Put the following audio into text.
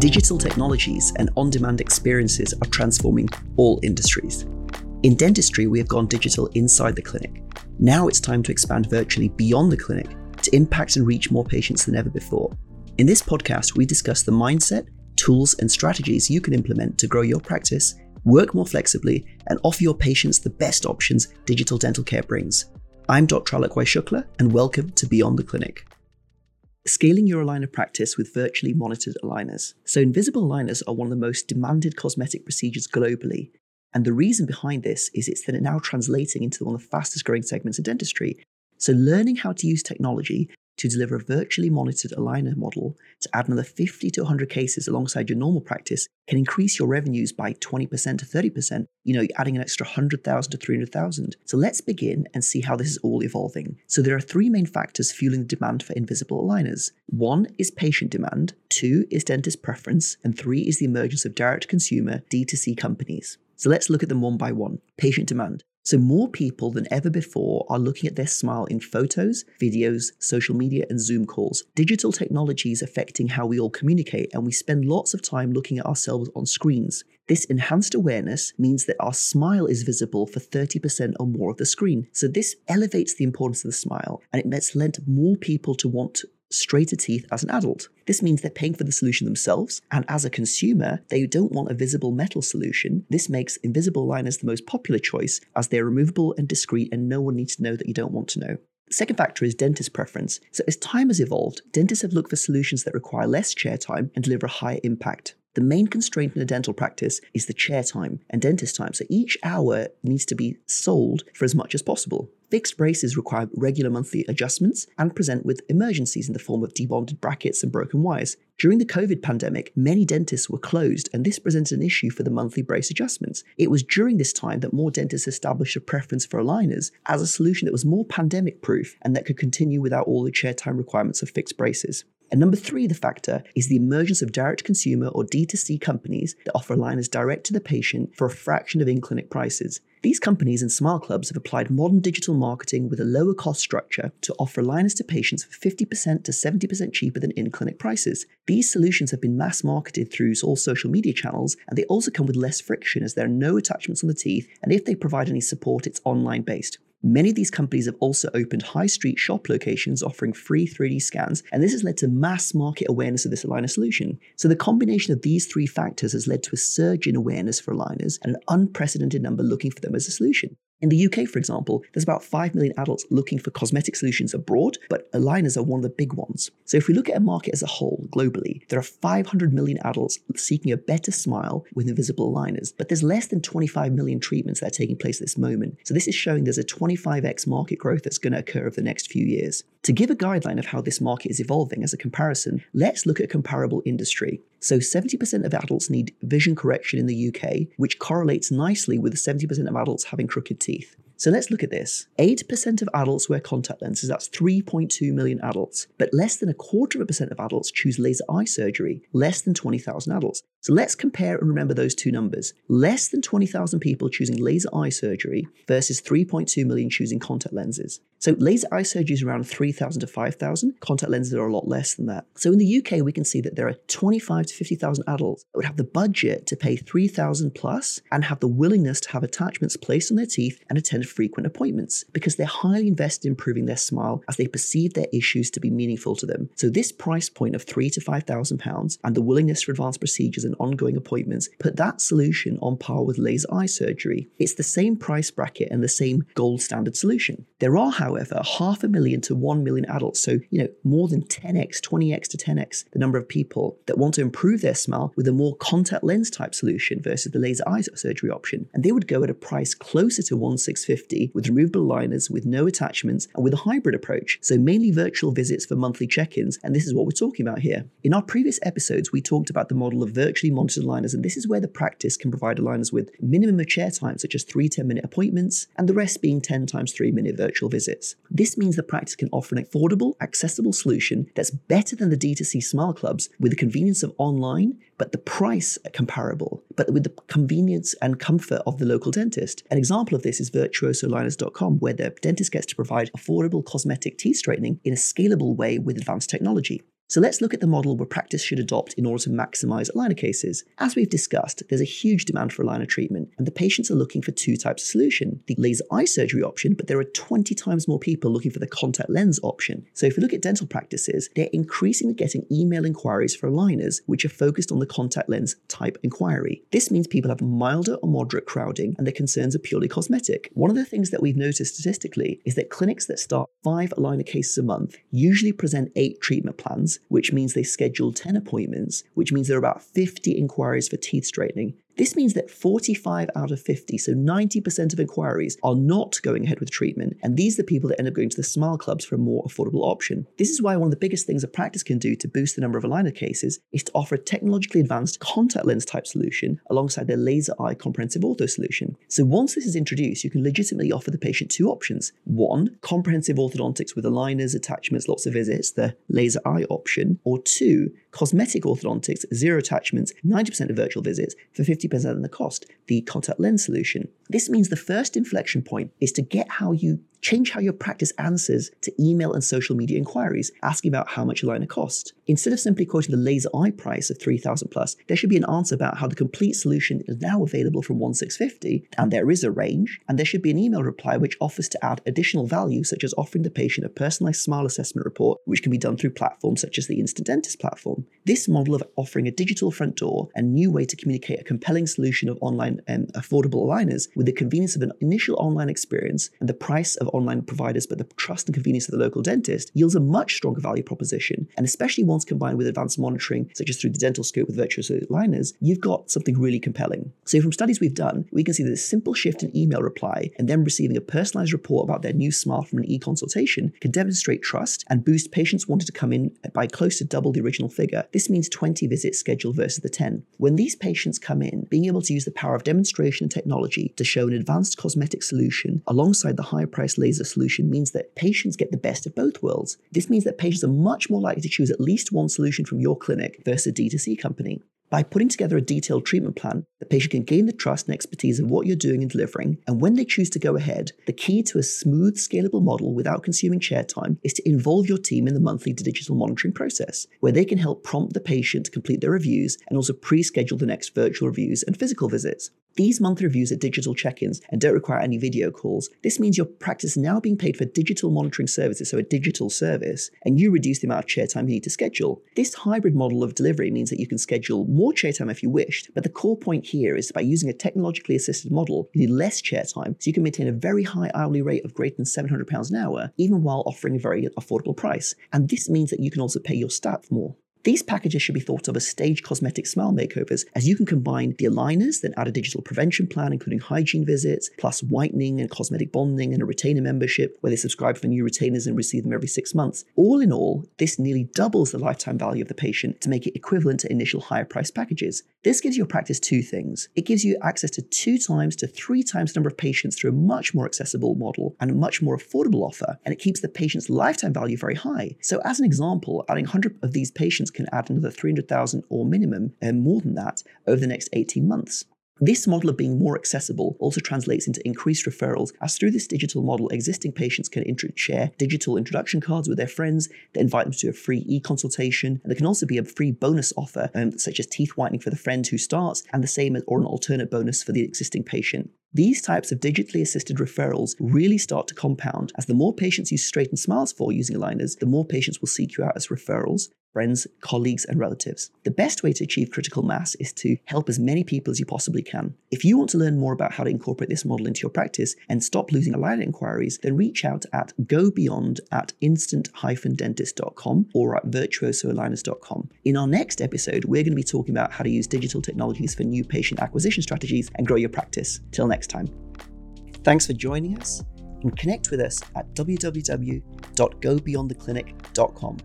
Digital technologies and on demand experiences are transforming all industries. In dentistry, we have gone digital inside the clinic. Now it's time to expand virtually beyond the clinic to impact and reach more patients than ever before. In this podcast, we discuss the mindset, tools, and strategies you can implement to grow your practice, work more flexibly, and offer your patients the best options digital dental care brings. I'm Dr. Alokwai Shukla, and welcome to Beyond the Clinic. Scaling your aligner practice with virtually monitored aligners. So, invisible aligners are one of the most demanded cosmetic procedures globally. And the reason behind this is it's that it now translating into one of the fastest growing segments of dentistry. So, learning how to use technology to deliver a virtually monitored aligner model to add another 50 to 100 cases alongside your normal practice can increase your revenues by 20% to 30%. You know, adding an extra 100,000 to 300,000. So let's begin and see how this is all evolving. So there are three main factors fueling the demand for invisible aligners. One is patient demand, two is dentist preference, and three is the emergence of direct consumer D2C companies. So let's look at them one by one. Patient demand. So, more people than ever before are looking at their smile in photos, videos, social media, and Zoom calls. Digital technology is affecting how we all communicate, and we spend lots of time looking at ourselves on screens. This enhanced awareness means that our smile is visible for 30% or more of the screen. So, this elevates the importance of the smile and it led more people to want straighter teeth as an adult. This means they're paying for the solution themselves, and as a consumer, they don't want a visible metal solution. This makes invisible aligners the most popular choice as they're removable and discreet, and no one needs to know that you don't want to know. The second factor is dentist preference. So, as time has evolved, dentists have looked for solutions that require less chair time and deliver a higher impact. The main constraint in a dental practice is the chair time and dentist time, so each hour needs to be sold for as much as possible. Fixed braces require regular monthly adjustments and present with emergencies in the form of debonded brackets and broken wires. During the COVID pandemic, many dentists were closed, and this presented an issue for the monthly brace adjustments. It was during this time that more dentists established a preference for aligners as a solution that was more pandemic proof and that could continue without all the chair time requirements of fixed braces. And number three, the factor is the emergence of direct consumer or D2C companies that offer aligners direct to the patient for a fraction of in clinic prices. These companies and smile clubs have applied modern digital marketing with a lower cost structure to offer aligners to patients for 50% to 70% cheaper than in clinic prices. These solutions have been mass marketed through all social media channels, and they also come with less friction as there are no attachments on the teeth, and if they provide any support, it's online based. Many of these companies have also opened high street shop locations offering free 3D scans, and this has led to mass market awareness of this aligner solution. So, the combination of these three factors has led to a surge in awareness for aligners and an unprecedented number looking for them as a solution. In the UK, for example, there's about 5 million adults looking for cosmetic solutions abroad, but aligners are one of the big ones. So if we look at a market as a whole, globally, there are 500 million adults seeking a better smile with invisible aligners, but there's less than 25 million treatments that are taking place at this moment. So this is showing there's a 25x market growth that's going to occur over the next few years. To give a guideline of how this market is evolving as a comparison, let's look at comparable industry. So 70% of adults need vision correction in the UK, which correlates nicely with 70% of adults having crooked teeth. So let's look at this. 8% of adults wear contact lenses, that's 3.2 million adults, but less than a quarter of a percent of adults choose laser eye surgery, less than 20,000 adults. So let's compare and remember those two numbers. Less than 20,000 people choosing laser eye surgery versus 3.2 million choosing contact lenses. So laser eye surgery is around 3,000 to 5,000. Contact lenses are a lot less than that. So in the UK, we can see that there are 25 to 50,000 adults that would have the budget to pay 3,000 plus and have the willingness to have attachments placed on their teeth and attend frequent appointments because they're highly invested in improving their smile as they perceive their issues to be meaningful to them. So this price point of three to five thousand pounds and the willingness for advanced procedures and ongoing appointments put that solution on par with laser eye surgery. It's the same price bracket and the same gold standard solution. There are, however, half a million to one million adults, so you know more than 10x, 20x to 10x the number of people that want to improve their smile with a more contact lens type solution versus the laser eye surgery option, and they would go at a price closer to 1650 with removable aligners, with no attachments, and with a hybrid approach, so mainly virtual visits for monthly check ins, and this is what we're talking about here. In our previous episodes, we talked about the model of virtually monitored aligners, and this is where the practice can provide aligners with minimum of chair time, such as three 10 minute appointments, and the rest being 10 times 3 minute virtual visits. This means the practice can offer an affordable, accessible solution that's better than the D2C smile clubs with the convenience of online, but the price comparable, but with the convenience and comfort of the local dentist. An example of this is virtuosoaligners.com, where the dentist gets to provide affordable cosmetic teeth straightening in a scalable way with advanced technology. So let's look at the model where practice should adopt in order to maximize aligner cases. As we've discussed, there's a huge demand for aligner treatment, and the patients are looking for two types of solution the laser eye surgery option, but there are 20 times more people looking for the contact lens option. So if you look at dental practices, they're increasingly getting email inquiries for aligners, which are focused on the contact lens type inquiry. This means people have milder or moderate crowding, and their concerns are purely cosmetic. One of the things that we've noticed statistically is that clinics that start five aligner cases a month usually present eight treatment plans which means they scheduled 10 appointments, which means there are about 50 inquiries for teeth straightening, this means that 45 out of 50, so 90% of inquiries, are not going ahead with treatment, and these are the people that end up going to the smile clubs for a more affordable option. This is why one of the biggest things a practice can do to boost the number of aligner cases is to offer a technologically advanced contact lens type solution alongside their laser eye comprehensive ortho solution. So once this is introduced, you can legitimately offer the patient two options. One, comprehensive orthodontics with aligners, attachments, lots of visits, the laser eye option, or two, cosmetic orthodontics, zero attachments, 90% of virtual visits for 50 50% of the cost, the contact lens solution. This means the first inflection point is to get how you Change how your practice answers to email and social media inquiries asking about how much a liner cost. Instead of simply quoting the laser eye price of 3000 plus, there should be an answer about how the complete solution is now available from 1650 and there is a range, and there should be an email reply which offers to add additional value such as offering the patient a personalized smile assessment report which can be done through platforms such as the Instant Dentist platform. This model of offering a digital front door and new way to communicate a compelling solution of online and um, affordable aligners with the convenience of an initial online experience and the price of online providers, but the trust and convenience of the local dentist yields a much stronger value proposition. And especially once combined with advanced monitoring, such as through the dental scope with Virtuoso aligners, you've got something really compelling. So from studies we've done, we can see that a simple shift in email reply and then receiving a personalized report about their new smile from an e-consultation can demonstrate trust and boost patients wanting to come in by close to double the original figure. This means 20 visits scheduled versus the 10. When these patients come in, being able to use the power of demonstration and technology to show an advanced cosmetic solution alongside the higher price laser solution means that patients get the best of both worlds. This means that patients are much more likely to choose at least one solution from your clinic versus a D2C company. By putting together a detailed treatment plan, the patient can gain the trust and expertise of what you're doing and delivering. And when they choose to go ahead, the key to a smooth, scalable model without consuming chair time is to involve your team in the monthly digital monitoring process, where they can help prompt the patient to complete their reviews and also pre schedule the next virtual reviews and physical visits. These monthly reviews are digital check ins and don't require any video calls. This means your practice is now being paid for digital monitoring services, so a digital service, and you reduce the amount of chair time you need to schedule. This hybrid model of delivery means that you can schedule more chair time if you wished, but the core point here is by using a technologically assisted model, you need less chair time, so you can maintain a very high hourly rate of greater than £700 an hour, even while offering a very affordable price. And this means that you can also pay your staff more. These packages should be thought of as stage cosmetic smile makeovers, as you can combine the aligners, then add a digital prevention plan, including hygiene visits, plus whitening and cosmetic bonding, and a retainer membership where they subscribe for new retainers and receive them every six months. All in all, this nearly doubles the lifetime value of the patient to make it equivalent to initial higher price packages. This gives your practice two things. It gives you access to two times to three times the number of patients through a much more accessible model and a much more affordable offer, and it keeps the patient's lifetime value very high. So, as an example, adding 100 of these patients can add another 300,000 or minimum, and more than that, over the next 18 months. This model of being more accessible also translates into increased referrals, as through this digital model, existing patients can share digital introduction cards with their friends that invite them to a free e consultation. There can also be a free bonus offer, um, such as teeth whitening for the friend who starts, and the same as, or an alternate bonus for the existing patient. These types of digitally assisted referrals really start to compound as the more patients you straighten smiles for using aligners, the more patients will seek you out as referrals, friends, colleagues, and relatives. The best way to achieve critical mass is to help as many people as you possibly can. If you want to learn more about how to incorporate this model into your practice and stop losing aligner inquiries, then reach out at gobeyond at instant-dentist.com or at virtuosoaligners.com. In our next episode, we're going to be talking about how to use digital technologies for new patient acquisition strategies and grow your practice. Till next time. Thanks for joining us and connect with us at www.gobeyondtheclinic.com.